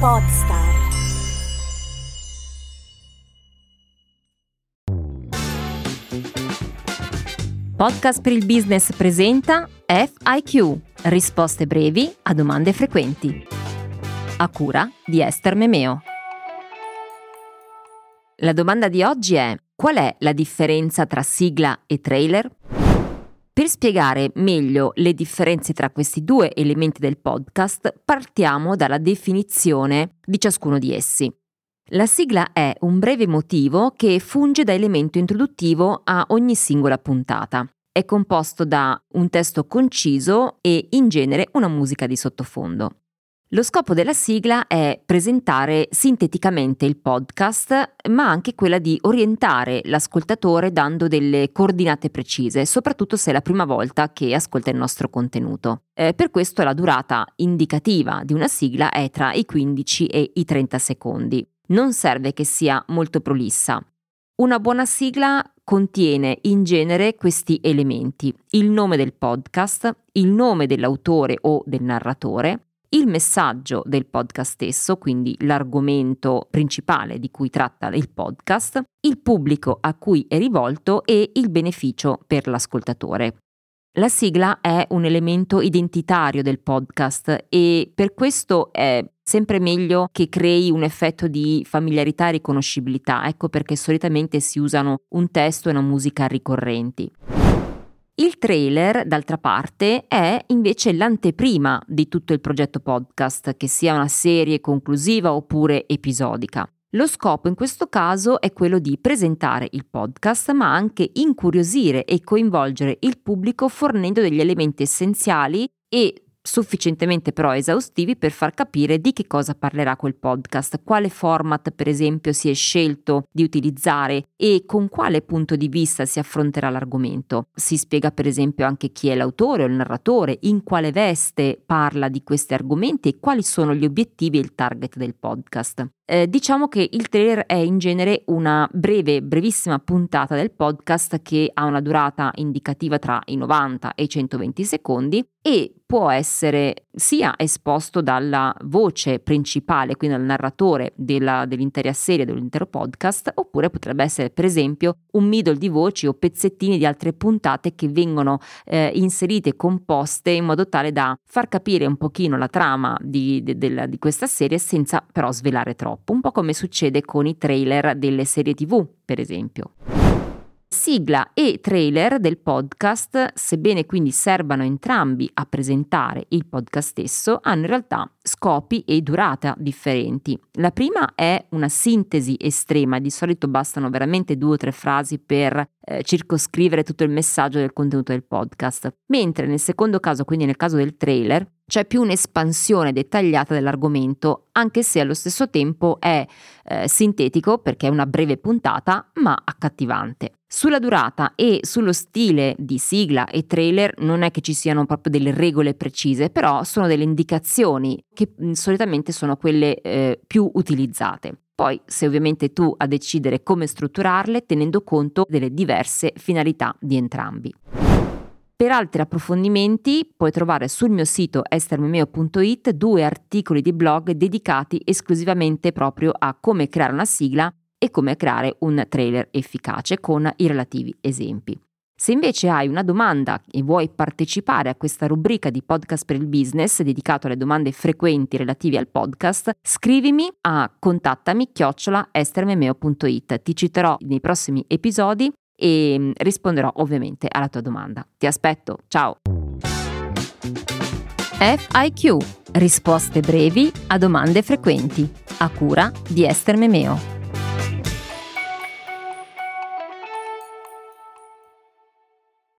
Podstar. Podcast per il business presenta FIQ, risposte brevi a domande frequenti. A cura di Esther Memeo. La domanda di oggi è: qual è la differenza tra sigla e trailer? Per spiegare meglio le differenze tra questi due elementi del podcast, partiamo dalla definizione di ciascuno di essi. La sigla è un breve motivo che funge da elemento introduttivo a ogni singola puntata. È composto da un testo conciso e in genere una musica di sottofondo. Lo scopo della sigla è presentare sinteticamente il podcast, ma anche quella di orientare l'ascoltatore dando delle coordinate precise, soprattutto se è la prima volta che ascolta il nostro contenuto. Eh, per questo la durata indicativa di una sigla è tra i 15 e i 30 secondi. Non serve che sia molto prolissa. Una buona sigla contiene in genere questi elementi, il nome del podcast, il nome dell'autore o del narratore, il messaggio del podcast stesso, quindi l'argomento principale di cui tratta il podcast, il pubblico a cui è rivolto e il beneficio per l'ascoltatore. La sigla è un elemento identitario del podcast e per questo è sempre meglio che crei un effetto di familiarità e riconoscibilità, ecco perché solitamente si usano un testo e una musica ricorrenti. Il trailer, d'altra parte, è invece l'anteprima di tutto il progetto podcast, che sia una serie conclusiva oppure episodica. Lo scopo in questo caso è quello di presentare il podcast, ma anche incuriosire e coinvolgere il pubblico fornendo degli elementi essenziali e sufficientemente però esaustivi per far capire di che cosa parlerà quel podcast, quale format per esempio si è scelto di utilizzare e con quale punto di vista si affronterà l'argomento. Si spiega per esempio anche chi è l'autore o il narratore, in quale veste parla di questi argomenti e quali sono gli obiettivi e il target del podcast. Eh, diciamo che il trailer è in genere una breve, brevissima puntata del podcast che ha una durata indicativa tra i 90 e i 120 secondi e può essere sia esposto dalla voce principale, quindi dal narratore della, dell'intera serie, dell'intero podcast, oppure potrebbe essere per esempio un middle di voci o pezzettini di altre puntate che vengono eh, inserite composte in modo tale da far capire un pochino la trama di, di, di, di questa serie senza però svelare troppo, un po' come succede con i trailer delle serie tv, per esempio. Sigla e trailer del podcast, sebbene quindi servano entrambi a presentare il podcast stesso, hanno in realtà scopi e durata differenti. La prima è una sintesi estrema di solito bastano veramente due o tre frasi per eh, circoscrivere tutto il messaggio del contenuto del podcast, mentre nel secondo caso, quindi nel caso del trailer, c'è più un'espansione dettagliata dell'argomento, anche se allo stesso tempo è eh, sintetico perché è una breve puntata, ma accattivante. Sulla durata e sullo stile di sigla e trailer non è che ci siano proprio delle regole precise, però sono delle indicazioni che solitamente sono quelle eh, più utilizzate. Poi sei ovviamente tu a decidere come strutturarle tenendo conto delle diverse finalità di entrambi. Per altri approfondimenti puoi trovare sul mio sito estermemeo.it due articoli di blog dedicati esclusivamente proprio a come creare una sigla e come creare un trailer efficace con i relativi esempi. Se invece hai una domanda e vuoi partecipare a questa rubrica di podcast per il business dedicato alle domande frequenti relative al podcast, scrivimi a contattami chiocciola estermemeo.it. Ti citerò nei prossimi episodi e mm, risponderò ovviamente alla tua domanda. Ti aspetto, ciao! FIQ, risposte brevi a domande frequenti, a cura di Esther Memeo.